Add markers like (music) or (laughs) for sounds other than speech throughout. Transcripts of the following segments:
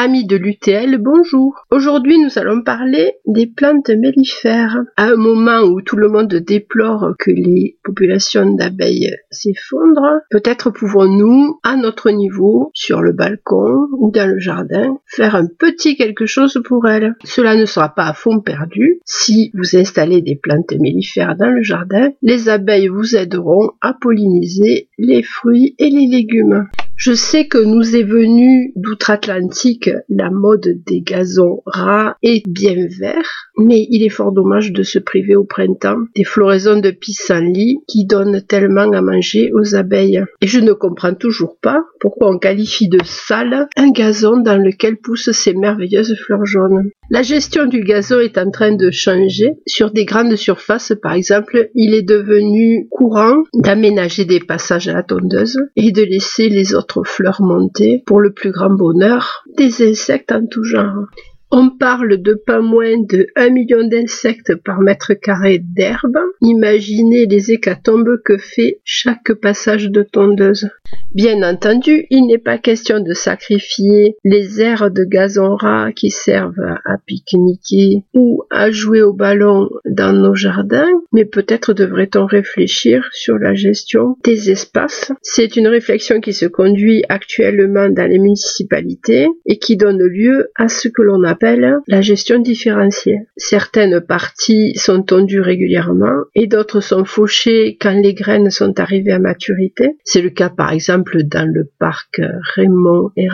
Amis de l'UTL, bonjour. Aujourd'hui, nous allons parler des plantes mellifères. À un moment où tout le monde déplore que les populations d'abeilles s'effondrent, peut-être pouvons-nous, à notre niveau, sur le balcon ou dans le jardin, faire un petit quelque chose pour elles. Cela ne sera pas à fond perdu. Si vous installez des plantes mellifères dans le jardin, les abeilles vous aideront à polliniser les fruits et les légumes. Je sais que nous est venu d'outre-Atlantique la mode des gazons ras et bien verts, mais il est fort dommage de se priver au printemps des floraisons de pissenlit qui donnent tellement à manger aux abeilles. Et je ne comprends toujours pas pourquoi on qualifie de sale un gazon dans lequel poussent ces merveilleuses fleurs jaunes. La gestion du gazon est en train de changer. Sur des grandes surfaces, par exemple, il est devenu courant d'aménager des passages à la tondeuse et de laisser les autres fleurs monter pour le plus grand bonheur des insectes en tout genre. On parle de pas moins de 1 million d'insectes par mètre carré d'herbe. Imaginez les hécatombes que fait chaque passage de tondeuse. Bien entendu, il n'est pas question de sacrifier les aires de gazon ras qui servent à pique-niquer ou à jouer au ballon dans nos jardins, mais peut-être devrait-on réfléchir sur la gestion des espaces. C'est une réflexion qui se conduit actuellement dans les municipalités et qui donne lieu à ce que l'on appelle la gestion différenciée. Certaines parties sont tondues régulièrement et d'autres sont fauchées quand les graines sont arrivées à maturité. C'est le cas par exemple dans le parc Raymond et.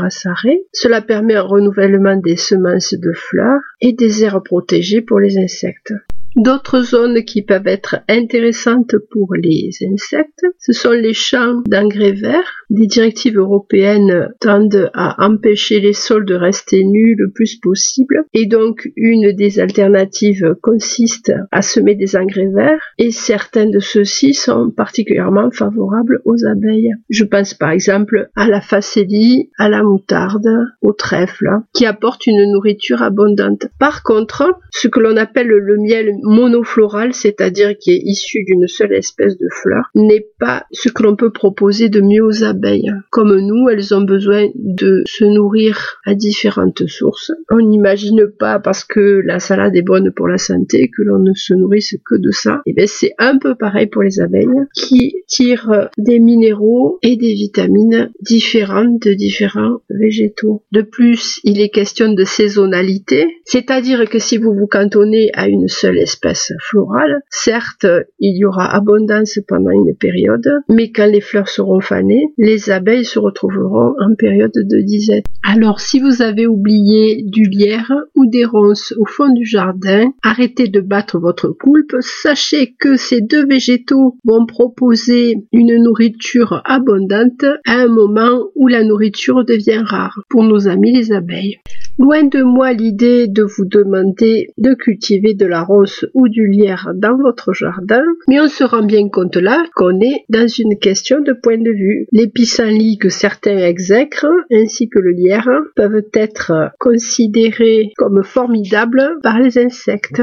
Cela permet un renouvellement des semences de fleurs et des aires protégées pour les insectes. D'autres zones qui peuvent être intéressantes pour les insectes, ce sont les champs d'engrais verts. Des directives européennes tendent à empêcher les sols de rester nus le plus possible et donc une des alternatives consiste à semer des engrais verts et certains de ceux-ci sont particulièrement favorables aux abeilles. Je pense par exemple à la facélie, à la moutarde, au trèfle qui apportent une nourriture abondante. Par contre, ce que l'on appelle le miel monofloral, c'est-à-dire qui est issu d'une seule espèce de fleur, n'est pas ce que l'on peut proposer de mieux aux abeilles. Comme nous, elles ont besoin de se nourrir à différentes sources. On n'imagine pas parce que la salade est bonne pour la santé que l'on ne se nourrisse que de ça. Et eh bien c'est un peu pareil pour les abeilles qui tirent des minéraux et des vitamines différentes de différents végétaux. De plus, il est question de saisonnalité, c'est-à-dire que si vous vous cantonnez à une seule espèce, espèces florales. Certes, il y aura abondance pendant une période, mais quand les fleurs seront fanées, les abeilles se retrouveront en période de disette. Alors, si vous avez oublié du lierre ou des ronces au fond du jardin, arrêtez de battre votre coulpe. Sachez que ces deux végétaux vont proposer une nourriture abondante à un moment où la nourriture devient rare pour nos amis les abeilles. Loin de moi l'idée de vous demander de cultiver de la ronce ou du lierre dans votre jardin, mais on se rend bien compte là qu'on est dans une question de point de vue. Les pissenlits que certains exècrent, ainsi que le lierre, peuvent être considérés comme formidables par les insectes.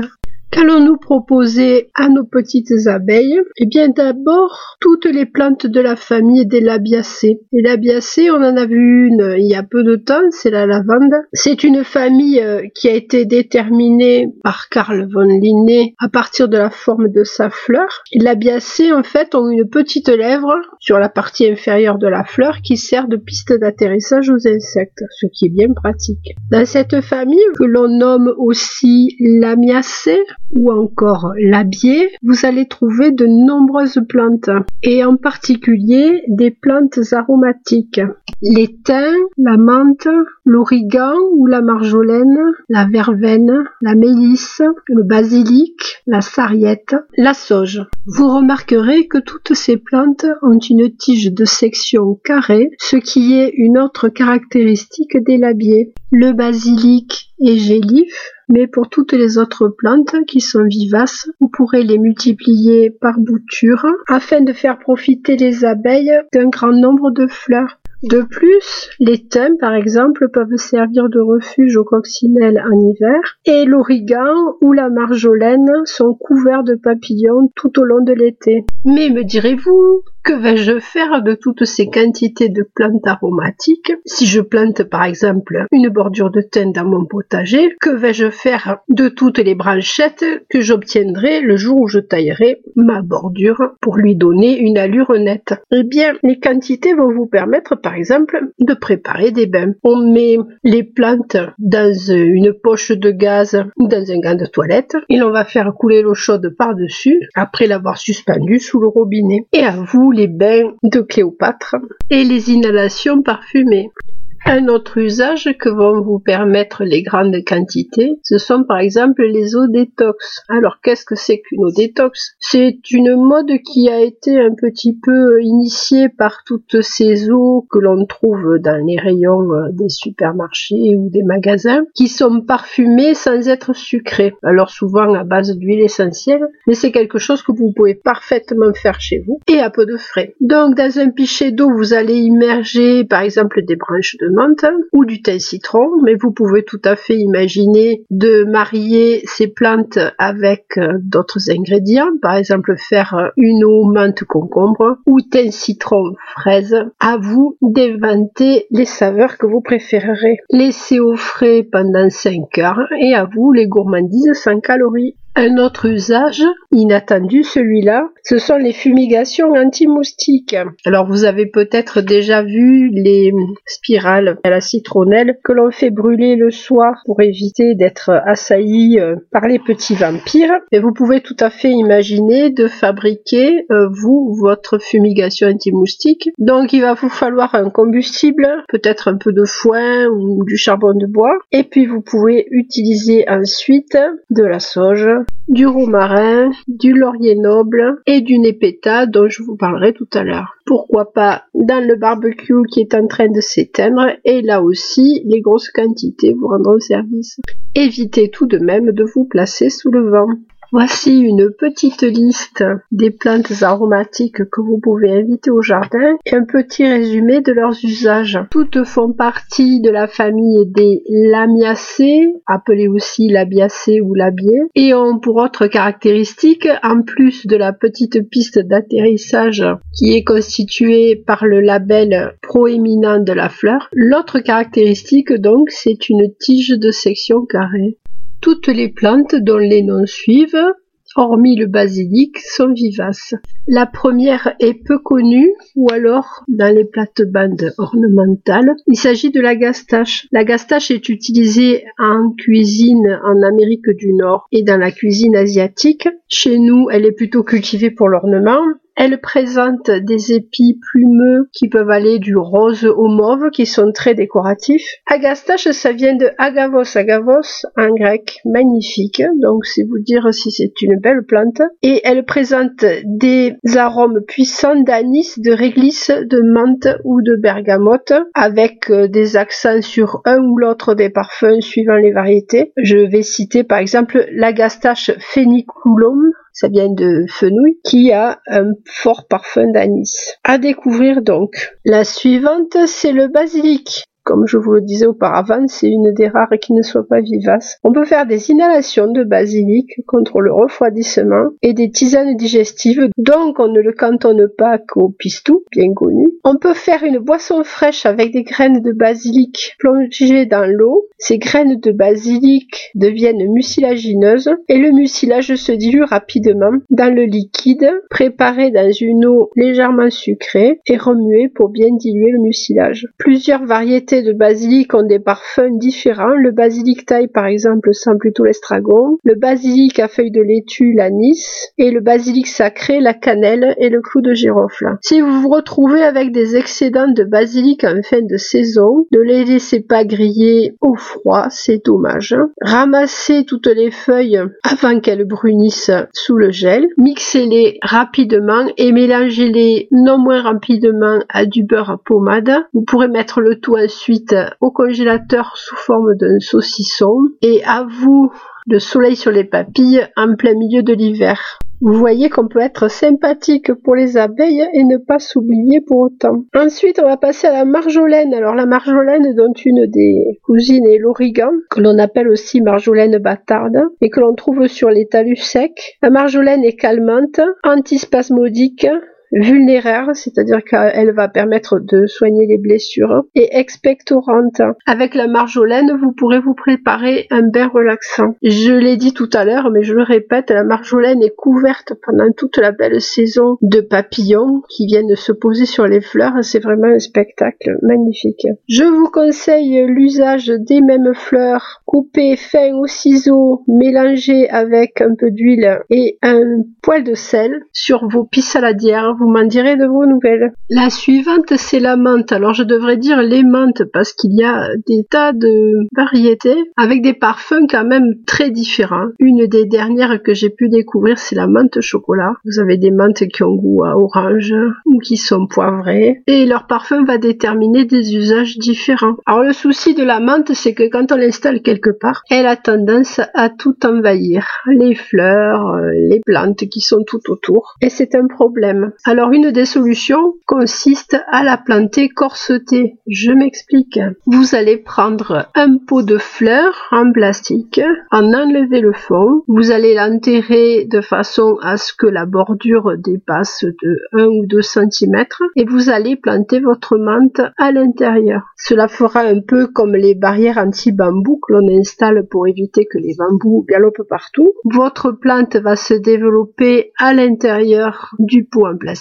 Qu'allons-nous proposer à nos petites abeilles? Eh bien d'abord, toutes les plantes de la famille des labiacées. Les labiacées, on en a vu une il y a peu de temps, c'est la lavande. C'est une famille euh, qui a été déterminée par Carl von Linné à partir de la forme de sa fleur. Les labiacées, en fait, ont une petite lèvre sur la partie inférieure de la fleur qui sert de piste d'atterrissage aux insectes, ce qui est bien pratique. Dans cette famille, que l'on nomme aussi l'amiacée, ou encore l'abier, vous allez trouver de nombreuses plantes et en particulier des plantes aromatiques. Les thym, la menthe, l'origan ou la marjolaine, la verveine, la mélisse, le basilic, la sarriette, la sauge. Vous remarquerez que toutes ces plantes ont une tige de section carrée, ce qui est une autre caractéristique des labiers. Le basilic gélif, mais pour toutes les autres plantes qui sont vivaces, vous pourrez les multiplier par bouture afin de faire profiter les abeilles d'un grand nombre de fleurs. De plus, les thym, par exemple, peuvent servir de refuge aux coccinelles en hiver, et l'origan ou la marjolaine sont couverts de papillons tout au long de l'été. Mais me direz-vous, Que vais-je faire de toutes ces quantités de plantes aromatiques Si je plante par exemple une bordure de thym dans mon potager, que vais-je faire de toutes les branchettes que j'obtiendrai le jour où je taillerai ma bordure pour lui donner une allure nette? Eh bien, les quantités vont vous permettre par exemple de préparer des bains. On met les plantes dans une poche de gaz ou dans un gant de toilette et l'on va faire couler l'eau chaude par-dessus après l'avoir suspendue sous le robinet. Et à vous les bains de Cléopâtre et les inhalations parfumées. Un autre usage que vont vous permettre les grandes quantités, ce sont par exemple les eaux détox. Alors qu'est-ce que c'est qu'une eau détox? C'est une mode qui a été un petit peu initiée par toutes ces eaux que l'on trouve dans les rayons des supermarchés ou des magasins, qui sont parfumées sans être sucrées. Alors souvent à base d'huile essentielle, mais c'est quelque chose que vous pouvez parfaitement faire chez vous et à peu de frais. Donc dans un pichet d'eau, vous allez immerger par exemple des branches de ou du thym citron, mais vous pouvez tout à fait imaginer de marier ces plantes avec euh, d'autres ingrédients, par exemple faire une eau menthe concombre ou thym citron fraise. À vous d'inventer les saveurs que vous préférerez. Laissez au frais pendant 5 heures et à vous les gourmandises sans calories. Un autre usage inattendu, celui-là, ce sont les fumigations anti-moustiques. Alors vous avez peut-être déjà vu les spirales à la citronnelle que l'on fait brûler le soir pour éviter d'être assailli euh, par les petits vampires. Et vous pouvez tout à fait imaginer de fabriquer, euh, vous, votre fumigation anti-moustique. Donc il va vous falloir un combustible, peut-être un peu de foin ou du charbon de bois. Et puis vous pouvez utiliser ensuite de la sauge du romarin, du laurier noble et du népéta dont je vous parlerai tout à l'heure. Pourquoi pas dans le barbecue qui est en train de s'éteindre et là aussi les grosses quantités vous rendront service. Évitez tout de même de vous placer sous le vent. Voici une petite liste des plantes aromatiques que vous pouvez inviter au jardin et un petit résumé de leurs usages. Toutes font partie de la famille des lamiacées, appelées aussi labiacées ou labiées, et ont pour autre caractéristique, en plus de la petite piste d'atterrissage qui est constituée par le label proéminent de la fleur, l'autre caractéristique donc c'est une tige de section carrée. Toutes les plantes dont les noms suivent, hormis le basilic, sont vivaces. La première est peu connue, ou alors dans les plates-bandes ornementales. Il s'agit de la gastache. La gastache est utilisée en cuisine en Amérique du Nord et dans la cuisine asiatique. Chez nous, elle est plutôt cultivée pour l'ornement. Elle présente des épis plumeux qui peuvent aller du rose au mauve, qui sont très décoratifs. Agastache, ça vient de agavos, agavos en grec, magnifique, donc c'est vous dire si c'est une belle plante. Et elle présente des arômes puissants d'anis, de réglisse, de menthe ou de bergamote, avec euh, des accents sur un ou l'autre des parfums suivant les variétés. Je vais citer par exemple l'agastache pheniculum, ça vient de fenouil, qui a un fort parfum d'anis. À découvrir donc. La suivante, c'est le basilic. Comme je vous le disais auparavant, c'est une des rares qui ne soit pas vivace. On peut faire des inhalations de basilic contre le refroidissement et des tisanes digestives, donc on ne le cantonne pas qu'au pistou, bien connu. On peut faire une boisson fraîche avec des graines de basilic plongées dans l'eau. Ces graines de basilic deviennent mucilagineuses et le mucilage se dilue rapidement dans le liquide préparé dans une eau légèrement sucrée et remué pour bien diluer le mucilage. Plusieurs variétés de basilic ont des parfums différents. Le basilic taille par exemple sent plutôt l'estragon, le basilic à feuilles de laitue l'anis et le basilic sacré la cannelle et le clou de girofle. Si vous vous retrouvez avec des excédents de basilic en fin de saison, ne les laissez pas griller au froid, c'est dommage. Ramassez toutes les feuilles avant qu'elles brunissent sous le gel, mixez-les rapidement et mélangez-les non moins rapidement à du beurre à pommade. Vous pourrez mettre le tout ensuite au congélateur sous forme d'un saucisson et à vous le soleil sur les papilles en plein milieu de l'hiver. Vous voyez qu'on peut être sympathique pour les abeilles et ne pas s'oublier pour autant. Ensuite, on va passer à la marjolaine. Alors la marjolaine dont une des cousines est l'origan, que l'on appelle aussi marjolaine bâtarde et que l'on trouve sur les talus secs. La marjolaine est calmante, antispasmodique, vulnéraire, c'est-à-dire qu'elle va permettre de soigner les blessures, et expectorante. Avec la marjolaine, vous pourrez vous préparer un bain relaxant. Je l'ai dit tout à l'heure, mais je le répète, la marjolaine est couverte pendant toute la belle saison de papillons qui viennent se poser sur les fleurs. C'est vraiment un spectacle magnifique. Je vous conseille l'usage des mêmes fleurs coupées fin au ciseau, mélangées avec un peu d'huile et un poil de sel sur vos saladières. Vous m'en direz de vos nouvelles. La suivante, c'est la menthe. Alors je devrais dire les menthes parce qu'il y a des tas de variétés avec des parfums quand même très différents. Une des dernières que j'ai pu découvrir, c'est la menthe chocolat. Vous avez des menthes qui ont goût à orange ou qui sont poivrées et leur parfum va déterminer des usages différents. Alors le souci de la menthe, c'est que quand on l'installe quelque part, elle a tendance à tout envahir. Les fleurs, euh, les plantes qui sont tout autour. Et c'est un problème. Alors une des solutions consiste à la planter corsetée. Je m'explique. Vous allez prendre un pot de fleurs en plastique, en enlever le fond. Vous allez l'enterrer de façon à ce que la bordure dépasse de 1 ou 2 cm et vous allez planter votre menthe à l'intérieur. Cela fera un peu comme les barrières anti-bambou que l'on installe pour éviter que les bambous galopent partout. Votre plante va se développer à l'intérieur du pot en plastique.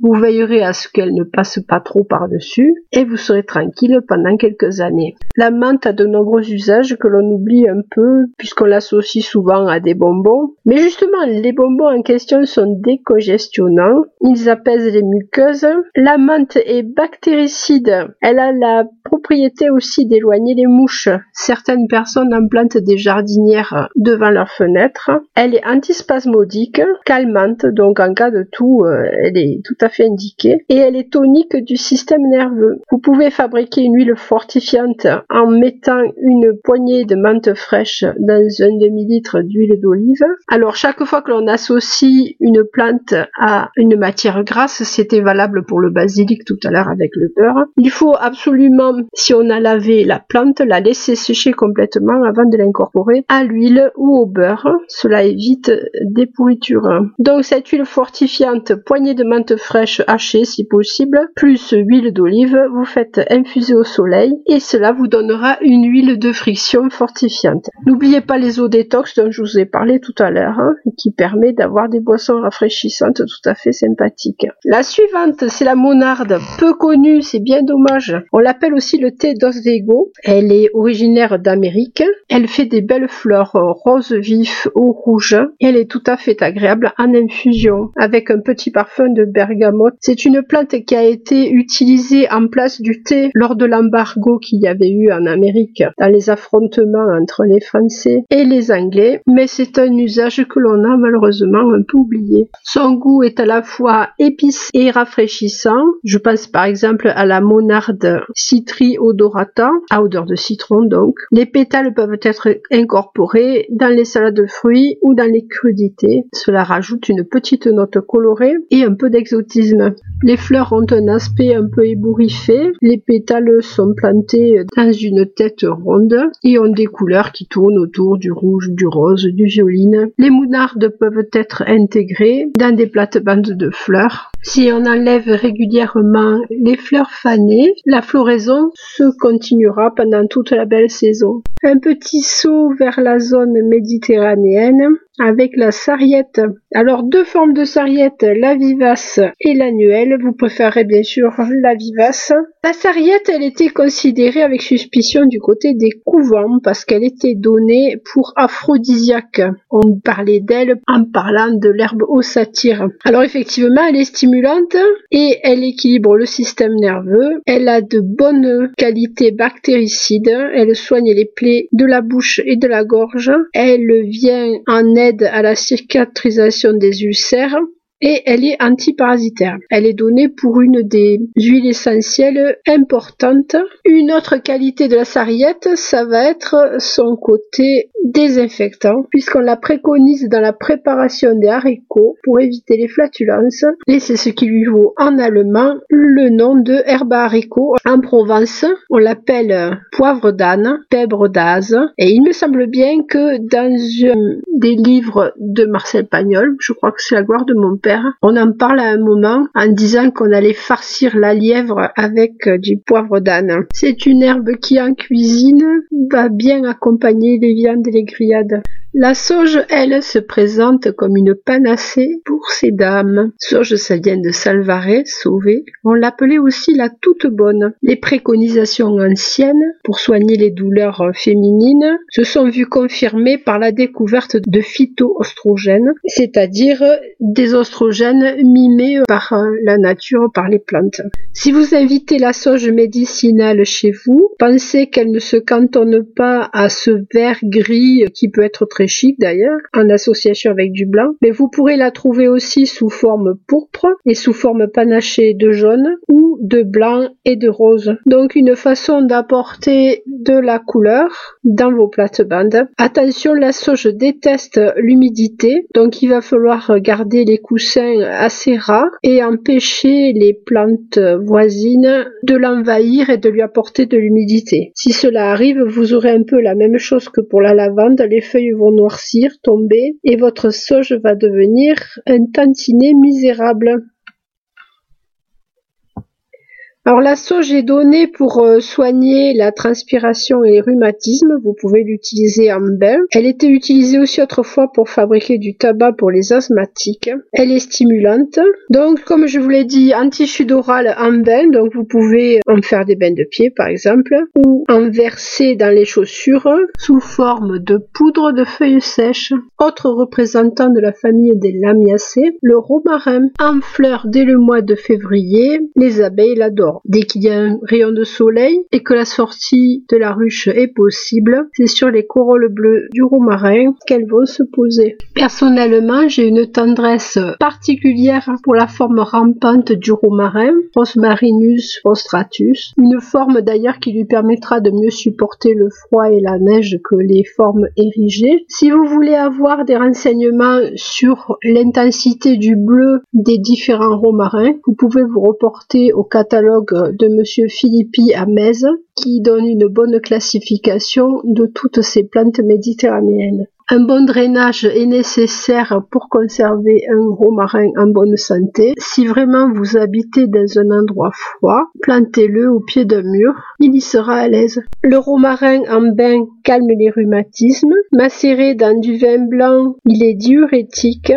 Vous veillerez à ce qu'elle ne passe pas trop par-dessus et vous serez tranquille pendant quelques années. La menthe a de nombreux usages que l'on oublie un peu puisqu'on l'associe souvent à des bonbons. Mais justement, les bonbons en question sont décongestionnants. Ils apaisent les muqueuses. La menthe est bactéricide. Elle a la propriété aussi d'éloigner les mouches. Certaines personnes en plantent des jardinières devant leurs fenêtres. Elle est antispasmodique, calmante, donc en cas de tout, euh, elle est tout à fait indiquée. Et elle est tonique du système nerveux. Vous pouvez fabriquer une huile fortifiante en mettant une poignée de menthe fraîche dans un demi-litre d'huile d'olive. Alors chaque fois que l'on associe une plante à une matière grasse, c'était valable pour le basilic tout à l'heure avec le beurre. Il faut absolument, si on a lavé la plante, la laisser sécher complètement avant de l'incorporer à l'huile ou au beurre. Cela évite des pourritures. Donc cette huile fortifiante, poignée de menthe fraîche hachée si possible, plus huile d'olive, vous faites infuser au soleil et cela vous donnera une huile de friction fortifiante. N'oubliez pas les eaux détox dont je vous ai parlé tout à l'heure, hein, qui permet d'avoir des boissons rafraîchissantes tout à fait sympathiques. La suivante, c'est la monarde, peu connue, c'est bien dommage. On l'appelle aussi le thé d'Oswego. Elle est originaire d'Amérique. Elle fait des belles fleurs rose vif ou rouge. Elle est tout à fait agréable en infusion avec un petit parfum de bergamote. C'est une plante qui a été utilisée en place du thé lors de l'embargo qu'il y avait eu en Amérique dans les affrontements entre les Français et les Anglais, mais c'est un usage que l'on a malheureusement un peu oublié. Son goût est à la fois épicé et rafraîchissant. Je pense par exemple à la monarde citri odorata, à odeur de citron donc. Les pétales peuvent être incorporés dans les salades de fruits ou dans les crudités. Cela rajoute une petite note colorée et un peu d'exotisme. Les fleurs ont un aspect un peu ébouriffé. Les pétales sont plantés dans une tête ronde et ont des couleurs qui tournent autour du rouge, du rose, du violine. Les monardes peuvent être intégrées dans des plates-bandes de fleurs. Si on enlève régulièrement les fleurs fanées, la floraison se continuera pendant toute la belle saison. Un petit saut vers la zone méditerranéenne avec la sarriette. Alors deux formes de sarriette, la vivace et l'annuelle. Vous préférez bien sûr la vivace. La sarriette, elle était considérée avec suspicion du côté des couvents parce qu'elle était donnée pour aphrodisiaque. On parlait d'elle en parlant de l'herbe ossatyre. Alors effectivement, elle est stimulante et elle équilibre le système nerveux. Elle a de bonnes qualités bactéricides. Elle soigne les plaies de la bouche et de la gorge. Elle vient en aide à la cicatrisation des ulcères et elle est antiparasitaire. Elle est donnée pour une des huiles essentielles importantes. Une autre qualité de la sarriette, ça va être son côté désinfectant, puisqu'on la préconise dans la préparation des haricots pour éviter les flatulences, et c'est ce qui lui vaut en allemand le nom de herbe haricot. En Provence, on l'appelle poivre d'âne, pèbre d'az, et il me semble bien que dans un des livres de Marcel Pagnol, je crois que c'est la gloire de mon On en parle à un moment en disant qu'on allait farcir la lièvre avec du poivre d'âne. C'est une herbe qui en cuisine va bien accompagner les viandes et les grillades. La sauge, elle, se présente comme une panacée pour ces dames. Sauge, ça vient de salvare, sauver. On l'appelait aussi la toute bonne. Les préconisations anciennes pour soigner les douleurs féminines se sont vues confirmées par la découverte de phytoestrogènes, c'est-à-dire des oestrogènes mimés par la nature, par les plantes. Si vous invitez la sauge médicinale chez vous, pensez qu'elle ne se cantonne pas à ce vert gris qui peut être très chic d'ailleurs, en association avec du blanc, mais vous pourrez la trouver aussi sous forme pourpre et sous forme panachée de jaune ou de blanc et de rose. Donc une façon d'apporter de la couleur dans vos plates-bandes. Attention, la sauge déteste l'humidité, donc il va falloir garder les assez ras et empêcher les plantes voisines de l'envahir et de lui apporter de l'humidité. Si cela arrive, vous aurez un peu la même chose que pour la lavande, les feuilles vont noircir, tomber, et votre sauge va devenir un tantinet misérable. Alors la sauge est donnée pour euh, soigner la transpiration et les rhumatismes. Vous pouvez l'utiliser en bain. Elle était utilisée aussi autrefois pour fabriquer du tabac pour les asthmatiques. Elle est stimulante. Donc comme je vous l'ai dit, antichudoral en bain. Donc vous pouvez en faire des bains de pied par exemple ou en verser dans les chaussures sous forme de poudre de feuilles sèches. Autre représentant de la famille des lamiacées, le romarin. En fleurs dès le mois de février, les abeilles l'adorent. Dès qu'il y a un rayon de soleil et que la sortie de la ruche est possible, c'est sur les corolles bleues du romarin qu'elles vont se poser. Personnellement, j'ai une tendresse particulière pour la forme rampante du romarin, Rosmarinus rostratus, une forme d'ailleurs qui lui permettra de mieux supporter le froid et la neige que les formes érigées. Si vous voulez avoir des renseignements sur l'intensité du bleu des différents romarins, vous pouvez vous reporter au catalogue de Monsieur Philippi à qui donne une bonne classification de toutes ces plantes méditerranéennes. Un bon drainage est nécessaire pour conserver un romarin en bonne santé. Si vraiment vous habitez dans un endroit froid, plantez-le au pied d'un mur, il y sera à l'aise. Le romarin en bain calme les rhumatismes. Macéré dans du vin blanc, il est diurétique.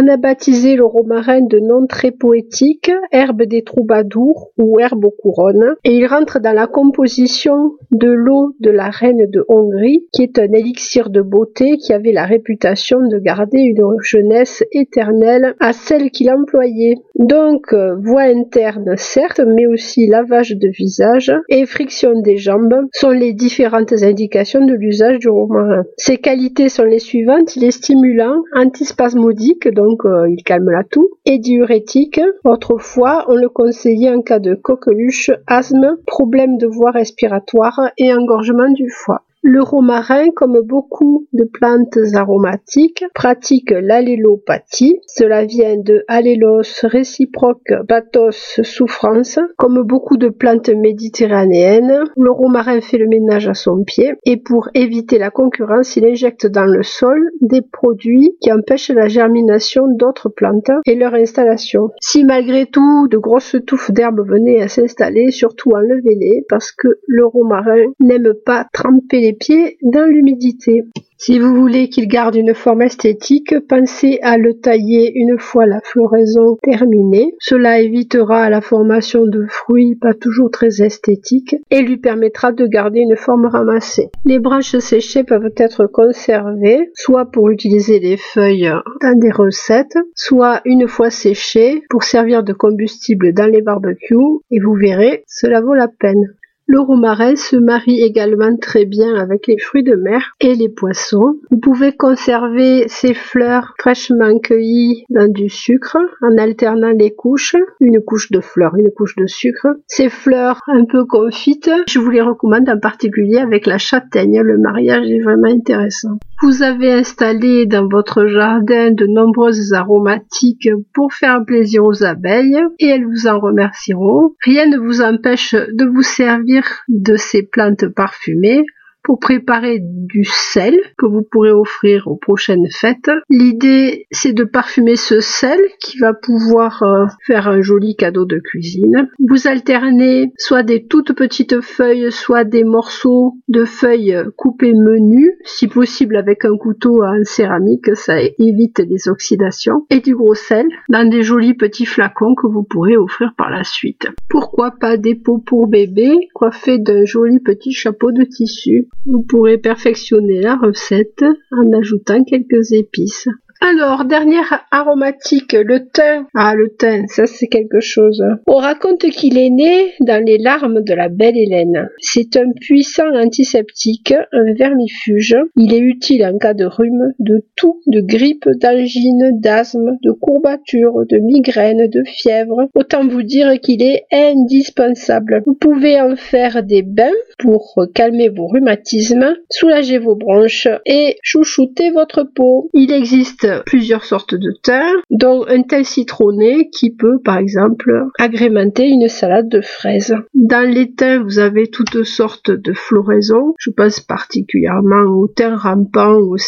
On a baptisé le romarin de nom très poétique, herbe des troubadours ou herbe aux couronnes, et il rentre dans la composition de l'eau de la reine de Hongrie, qui est un élixir de beauté qui avait la réputation de garder une jeunesse éternelle à celle qu'il employait. Donc, voie interne certes, mais aussi lavage de visage et friction des jambes sont les différentes indications de l'usage du romarin. Ses qualités sont les suivantes, il est stimulant, antispasmodique, donc euh, il calme la toux, et diurétique. Autrefois, on le conseillait en cas de coqueluche, asthme, problème de voie respiratoire et engorgement du foie. Le romarin, comme beaucoup de plantes aromatiques, pratique l'allélopathie. Cela vient de allélos réciproque pathos souffrance. Comme beaucoup de plantes méditerranéennes, le romarin fait le ménage à son pied et pour éviter la concurrence, il injecte dans le sol des produits qui empêchent la germination d'autres plantes et leur installation. Si malgré tout de grosses touffes d'herbes venaient à s'installer, surtout enlevez-les parce que le romarin n'aime pas tremper les pieds dans l'humidité. Si vous voulez qu'il garde une forme esthétique, pensez à le tailler une fois la floraison terminée. Cela évitera la formation de fruits pas toujours très esthétiques et lui permettra de garder une forme ramassée. Les branches séchées peuvent être conservées, soit pour utiliser les feuilles dans des recettes, soit une fois séchées pour servir de combustible dans les barbecues et vous verrez, cela vaut la peine. Le romarin se marie également très bien avec les fruits de mer et les poissons. Vous pouvez conserver ces fleurs fraîchement cueillies dans du sucre en alternant les couches, une couche de fleurs, une couche de sucre. Ces fleurs un peu confites, je vous les recommande en particulier avec la châtaigne. Le mariage est vraiment intéressant. Vous avez installé dans votre jardin de nombreuses aromatiques pour faire plaisir aux abeilles et elles vous en remercieront. Rien ne vous empêche de vous servir de ces plantes parfumées pour préparer du sel que vous pourrez offrir aux prochaines fêtes. L'idée, c'est de parfumer ce sel qui va pouvoir euh, faire un joli cadeau de cuisine. Vous alternez soit des toutes petites feuilles, soit des morceaux de feuilles coupées menues, si possible avec un couteau en céramique, ça évite les oxydations, et du gros sel dans des jolis petits flacons que vous pourrez offrir par la suite. Pourquoi pas des pots pour bébé coiffés d'un joli petit chapeau de tissu. Vous pourrez perfectionner la recette en ajoutant quelques épices. Alors, dernière aromatique, le thym. Ah, le thym, ça c'est quelque chose. On raconte qu'il est né dans les larmes de la belle Hélène. C'est un puissant antiseptique, un vermifuge. Il est utile en cas de rhume, de toux, de grippe, d'angine, d'asthme, de courbature, de migraine, de fièvre. Autant vous dire qu'il est indispensable. Vous pouvez en faire des bains pour calmer vos rhumatismes, soulager vos bronches et chouchouter votre peau. Il existe plusieurs sortes de thym, dont un thym citronné qui peut par exemple agrémenter une salade de fraises. Dans les thym, vous avez toutes sortes de floraisons. Je pense particulièrement au thym rampant ou au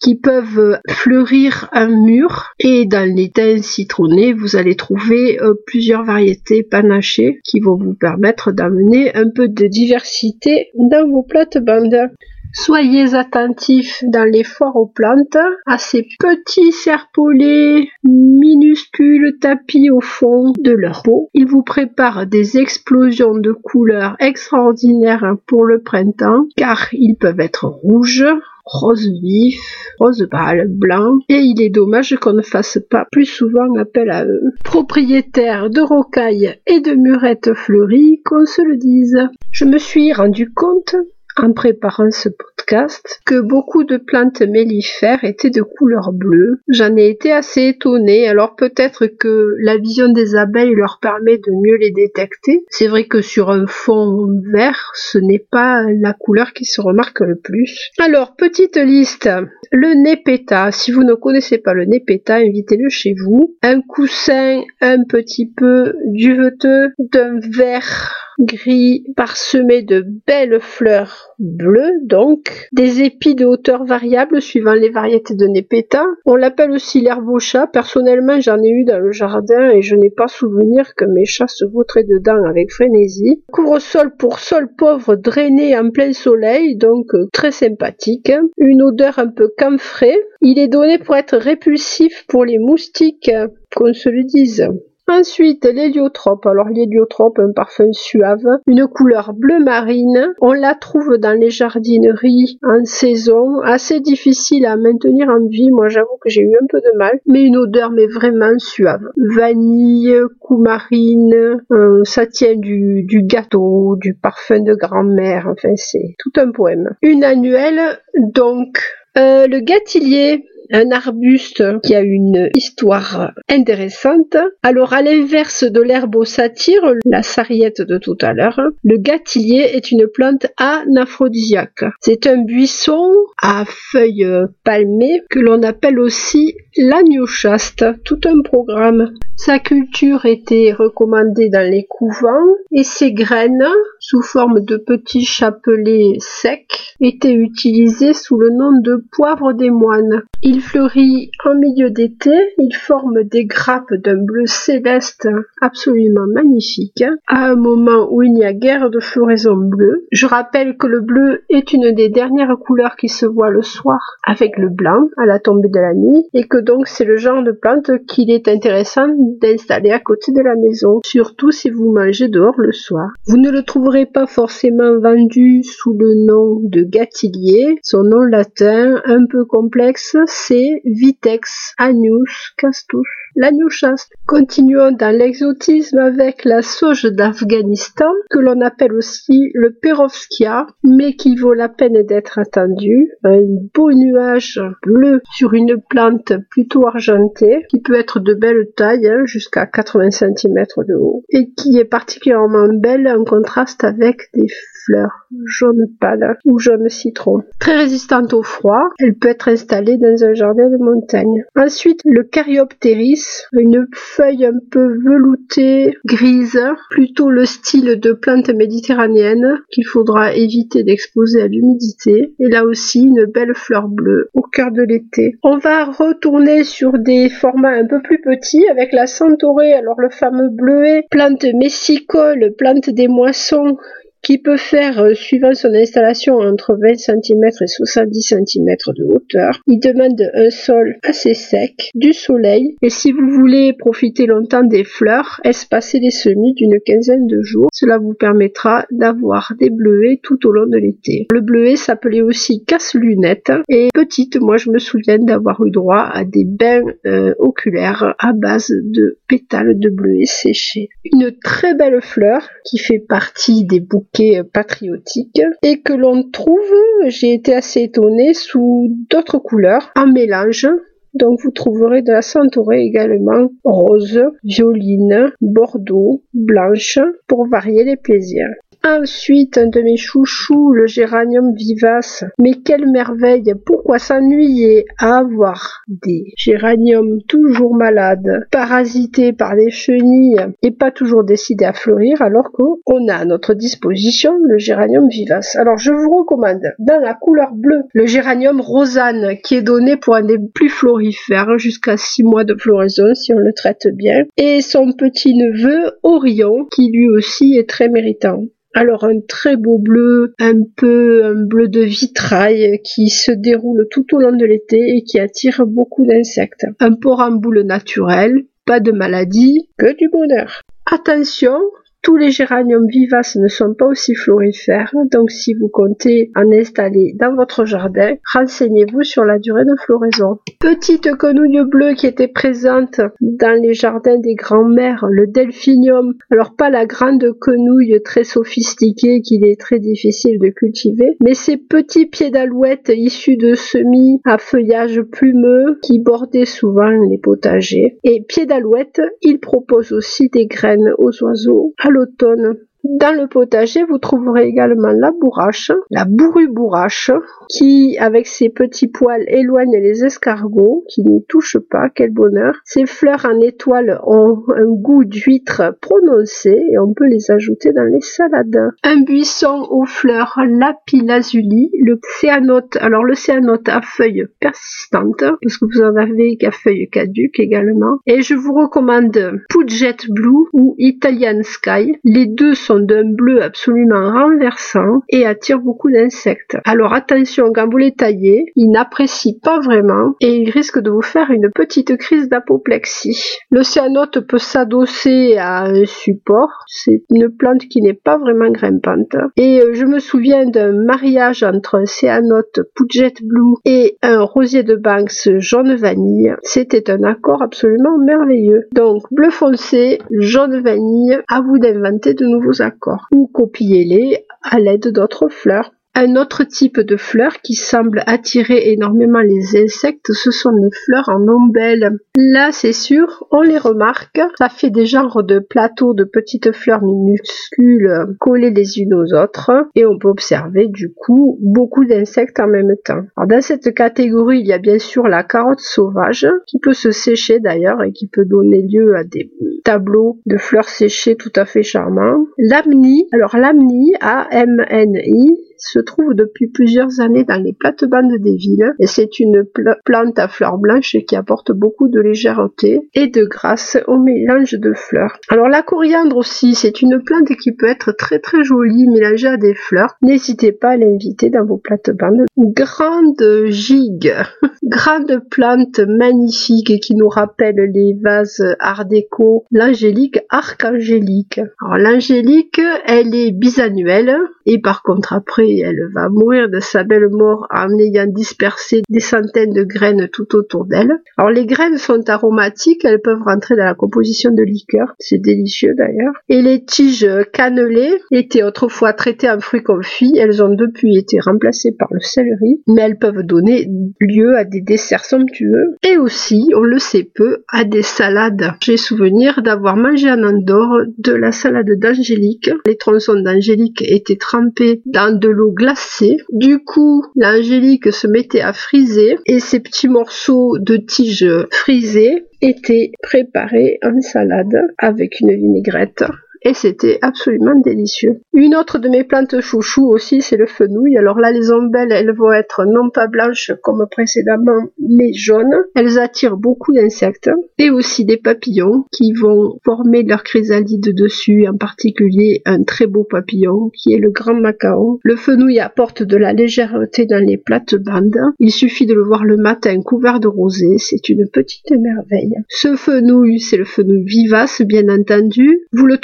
qui peuvent fleurir un mur. Et dans les thym citronnés, vous allez trouver euh, plusieurs variétés panachées qui vont vous permettre d'amener un peu de diversité dans vos plates-bandes. Soyez attentifs dans les foires aux plantes à ces petits serpolets minuscules tapis au fond de leur peau. Ils vous préparent des explosions de couleurs extraordinaires pour le printemps car ils peuvent être rouges, rose vif, rose pâle, blanc, et il est dommage qu'on ne fasse pas plus souvent appel à eux. Propriétaires de rocailles et de murettes fleuries, qu'on se le dise. Je me suis rendu compte en préparant ce podcast que beaucoup de plantes mellifères étaient de couleur bleue. J'en ai été assez étonnée, alors peut-être que la vision des abeilles leur permet de mieux les détecter. C'est vrai que sur un fond vert, ce n'est pas la couleur qui se remarque le plus. Alors, petite liste. Le népéta, si vous ne connaissez pas le népéta, invitez-le chez vous. Un coussin un petit peu duveteux d'un vert gris parsemé de belles fleurs bleues, donc des épis de hauteur variable suivant les variétés de Nepeta. On l'appelle aussi l'herbe au chat. Personnellement, j'en ai eu dans le jardin et je n'ai pas souvenir que mes chats se vautraient dedans avec frénésie. Couvre-sol pour sol pauvre drainé en plein soleil, donc euh, très sympathique. Une odeur un peu camphrée. Il est donné pour être répulsif pour les moustiques, qu'on se le dise. Ensuite, l'héliotrope. Alors l'héliotrope, un parfum suave, une couleur bleu marine. On la trouve dans les jardineries en saison, assez difficile à maintenir en vie. Moi, j'avoue que j'ai eu un peu de mal, mais une odeur mais vraiment suave. Vanille, coumarine, euh, ça tient du, du gâteau, du parfum de grand-mère. Enfin, c'est tout un poème. Une annuelle, donc euh, le gâtillier, un arbuste qui a une histoire intéressante. Alors à l'inverse de l'herbe au satyre, la sarriette de tout à l'heure, le gâtillier est une plante anaphrodisiaque. C'est un buisson à feuilles palmées que l'on appelle aussi l'agneau chaste, tout un programme. Sa culture était recommandée dans les couvents et ses graines, sous forme de petits chapelets secs, étaient utilisées sous le nom de poivre des moines. Il fleurit en milieu d'été, il forme des grappes d'un bleu céleste absolument magnifique, à un moment où il n'y a guère de floraison bleue. Je rappelle que le bleu est une des dernières couleurs qui se voit le soir avec le blanc à la tombée de la nuit et que donc c'est le genre de plante qu'il est intéressant d'installer à côté de la maison, surtout si vous mangez dehors le soir. Vous ne le trouverez pas forcément vendu sous le nom de gâtillier. Son nom latin, un peu complexe, c'est Vitex agnus castus. L'agneau chaste. Continuons dans l'exotisme avec la sauge d'Afghanistan, que l'on appelle aussi le perovskia, mais qui vaut la peine d'être attendu. Un beau nuage bleu sur une plante plutôt argentée, qui peut être de belle taille, hein, jusqu'à 80 cm de haut, et qui est particulièrement belle en contraste avec des fleurs jaune pâle ou jaune citron. Très résistante au froid, elle peut être installée dans un jardin de montagne. Ensuite, le Caryopteris une feuille un peu veloutée, grise, plutôt le style de plante méditerranéenne qu'il faudra éviter d'exposer à l'humidité. Et là aussi, une belle fleur bleue au cœur de l'été. On va retourner sur des formats un peu plus petits avec la centaurée, alors le fameux bleuet, plante messicole, plante des moissons qui peut faire, euh, suivant son installation, entre 20 cm et 70 cm de hauteur. Il demande un sol assez sec, du soleil, et si vous voulez profiter longtemps des fleurs, espacer les semis d'une quinzaine de jours. Cela vous permettra d'avoir des bleuets tout au long de l'été. Le bleuet s'appelait aussi casse-lunettes, et petite, moi je me souviens d'avoir eu droit à des bains euh, oculaires à base de pétales de bleuet séchés. Une très belle fleur qui fait partie des bouquets patriotique et que l'on trouve, j'ai été assez étonnée, sous d'autres couleurs, en mélange. Donc vous trouverez de la centaurée également rose, violine, bordeaux, blanche pour varier les plaisirs. Ensuite, un de mes chouchous, le géranium vivace. Mais quelle merveille Pourquoi s'ennuyer à avoir des géraniums toujours malades, parasités par des chenilles et pas toujours décidés à fleurir alors qu'on a à notre disposition le géranium vivace. Alors je vous recommande dans la couleur bleue le géranium rosane qui est donné pour un des plus florifères jusqu'à 6 mois de floraison si on le traite bien et son petit neveu Orion qui lui aussi est très méritant. Alors un très beau bleu, un peu un bleu de vitrail qui se déroule tout au long de l'été et qui attire beaucoup d'insectes. Un port naturel, pas de maladie, que du bonheur. Attention, tous les géraniums vivaces ne sont pas aussi florifères, donc si vous comptez en installer dans votre jardin, renseignez-vous sur la durée de floraison. Petite quenouille bleue qui était présente dans les jardins des grands-mères, le delphinium. Alors pas la grande quenouille très sophistiquée qu'il est très difficile de cultiver, mais ces petits pieds d'alouette issus de semis à feuillage plumeux qui bordaient souvent les potagers. Et pieds d'alouette, il propose aussi des graines aux oiseaux l'automne. Dans le potager, vous trouverez également la bourrache, la bourru bourrache, qui, avec ses petits poils, éloigne les escargots, qui n'y touchent pas, quel bonheur. Ces fleurs en étoile ont un goût d'huître prononcé et on peut les ajouter dans les salades. Un buisson aux fleurs lapis-lazuli, le céanote, alors le céanote à feuilles persistantes, parce que vous en avez qu'à feuilles caduques également. Et je vous recommande Puget Blue ou Italian Sky. Les deux sont d'un bleu absolument renversant et attire beaucoup d'insectes. Alors attention, quand vous les taillez, ils n'apprécient pas vraiment et ils risquent de vous faire une petite crise d'apoplexie. Le cyanote peut s'adosser à un support. C'est une plante qui n'est pas vraiment grimpante. Et euh, je me souviens d'un mariage entre un cyanote Puget Blue et un rosier de Banks jaune vanille. C'était un accord absolument merveilleux. Donc bleu foncé, jaune vanille, à vous d'inventer de nouveaux accords ou copiez-les à l'aide d'autres fleurs. Un autre type de fleurs qui semble attirer énormément les insectes, ce sont les fleurs en ombelle. Là, c'est sûr, on les remarque. Ça fait des genres de plateaux de petites fleurs minuscules collées les unes aux autres. Et on peut observer, du coup, beaucoup d'insectes en même temps. Dans cette catégorie, il y a bien sûr la carotte sauvage, qui peut se sécher d'ailleurs et qui peut donner lieu à des tableaux de fleurs séchées tout à fait charmants. L'amnie, alors l'amnie, A-M-N-I, se trouve depuis plusieurs années dans les plates-bandes des villes et c'est une plante à fleurs blanches qui apporte beaucoup de légèreté et de grâce au mélange de fleurs. Alors la coriandre aussi, c'est une plante qui peut être très très jolie mélangée à des fleurs. N'hésitez pas à l'inviter dans vos plates-bandes. Grande gigue, (laughs) grande plante magnifique qui nous rappelle les vases art déco, l'angélique arc-angélique. Alors l'angélique, elle est bisannuelle et par contre après elle va mourir de sa belle mort en ayant dispersé des centaines de graines tout autour d'elle. Alors les graines sont aromatiques, elles peuvent rentrer dans la composition de liqueurs, c'est délicieux d'ailleurs. Et les tiges cannelées étaient autrefois traitées en fruits confits, elles ont depuis été remplacées par le céleri, mais elles peuvent donner lieu à des desserts somptueux et aussi, on le sait peu, à des salades. J'ai souvenir d'avoir mangé en Andorre de la salade d'angélique. Les tronçons d'angélique étaient trempés dans de l'eau glacée. Du coup, l'angélique se mettait à friser et ces petits morceaux de tige frisés étaient préparés en salade avec une vinaigrette et c'était absolument délicieux. Une autre de mes plantes chouchou aussi, c'est le fenouil. Alors là, les ombelles, elles vont être non pas blanches comme précédemment, mais jaunes. Elles attirent beaucoup d'insectes et aussi des papillons qui vont former leur chrysalide dessus, en particulier un très beau papillon qui est le grand macaon. Le fenouil apporte de la légèreté dans les plates-bandes. Il suffit de le voir le matin couvert de rosée, c'est une petite merveille. Ce fenouil, c'est le fenouil vivace, bien entendu. Vous le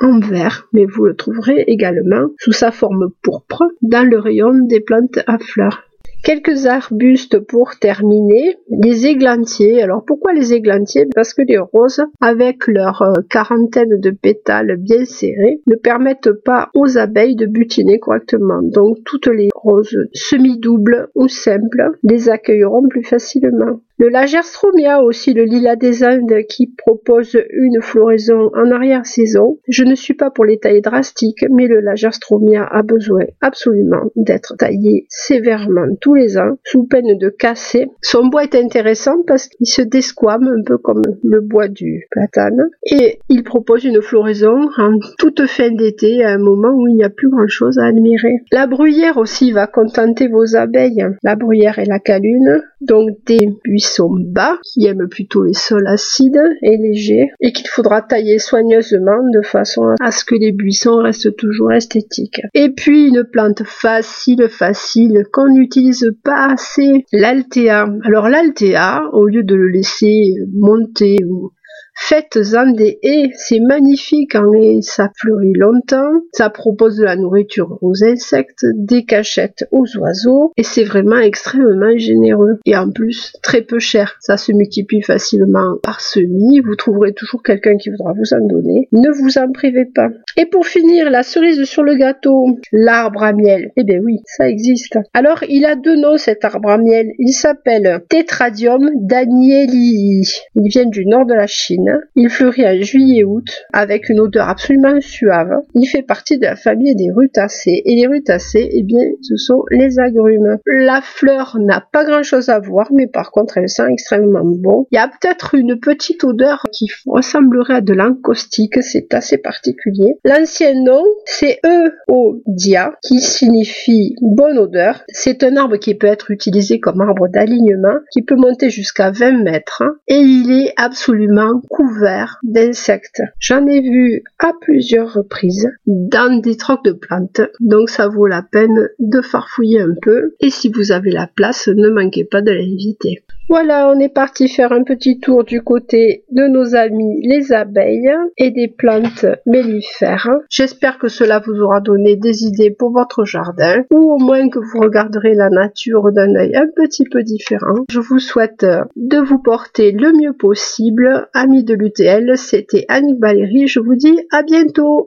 en vert, mais vous le trouverez également sous sa forme pourpre dans le rayon des plantes à fleurs. Quelques arbustes pour terminer. Les églantiers. Alors pourquoi les églantiers? Parce que les roses, avec leur euh, quarantaine de pétales bien serrés, ne permettent pas aux abeilles de butiner correctement. Donc toutes les roses semi-doubles ou simples les accueilleront plus facilement. Le Lagerstromia aussi, le lilas des Indes qui propose une floraison en arrière-saison. Je ne suis pas pour les tailles drastiques, mais le Lagerstromia a besoin absolument d'être taillé sévèrement tous les ans, sous peine de casser. Son bois est intéressant parce qu'il se desquame un peu comme le bois du platane et il propose une floraison en toute fin d'été à un moment où il n'y a plus grand chose à admirer. La bruyère aussi va contenter vos abeilles. La bruyère et la calune, donc des buissons bas, qui aiment plutôt les sols acides et légers, et qu'il faudra tailler soigneusement de façon à ce que les buissons restent toujours esthétiques. Et puis une plante facile, facile, qu'on n'utilise pas assez, l'altea. Alors l'altea, au lieu de le laisser monter Faites-en des haies, c'est magnifique en haie, ça fleurit longtemps, ça propose de la nourriture aux insectes, des cachettes aux oiseaux, et c'est vraiment extrêmement généreux. Et en plus, très peu cher. Ça se multiplie facilement par semis, vous trouverez toujours quelqu'un qui voudra vous en donner. Ne vous en privez pas. Et pour finir, la cerise sur le gâteau, l'arbre à miel. Eh bien oui, ça existe. Alors, il a deux noms cet arbre à miel. Il s'appelle Tetradium danieli. Il vient du nord de la Chine il fleurit en juillet-août avec une odeur absolument suave. Il fait partie de la famille des rutacées. Et les rutacées, eh bien, ce sont les agrumes. La fleur n'a pas grand chose à voir, mais par contre, elle sent extrêmement bon. Il y a peut-être une petite odeur qui ressemblerait à de l'encaustique. C'est assez particulier. L'ancien nom, c'est Euodia, qui signifie bonne odeur. C'est un arbre qui peut être utilisé comme arbre d'alignement, qui peut monter jusqu'à 20 mètres. Et il est absolument couvert d'insectes. J'en ai vu à plusieurs reprises dans des trocs de plantes, donc ça vaut la peine de farfouiller un peu. Et si vous avez la place, ne manquez pas de l'inviter. Voilà, on est parti faire un petit tour du côté de nos amis les abeilles et des plantes mellifères. J'espère que cela vous aura donné des idées pour votre jardin ou au moins que vous regarderez la nature d'un œil un petit peu différent. Je vous souhaite de vous porter le mieux possible. Amis de l'UTL, c'était Annick Valérie. Je vous dis à bientôt.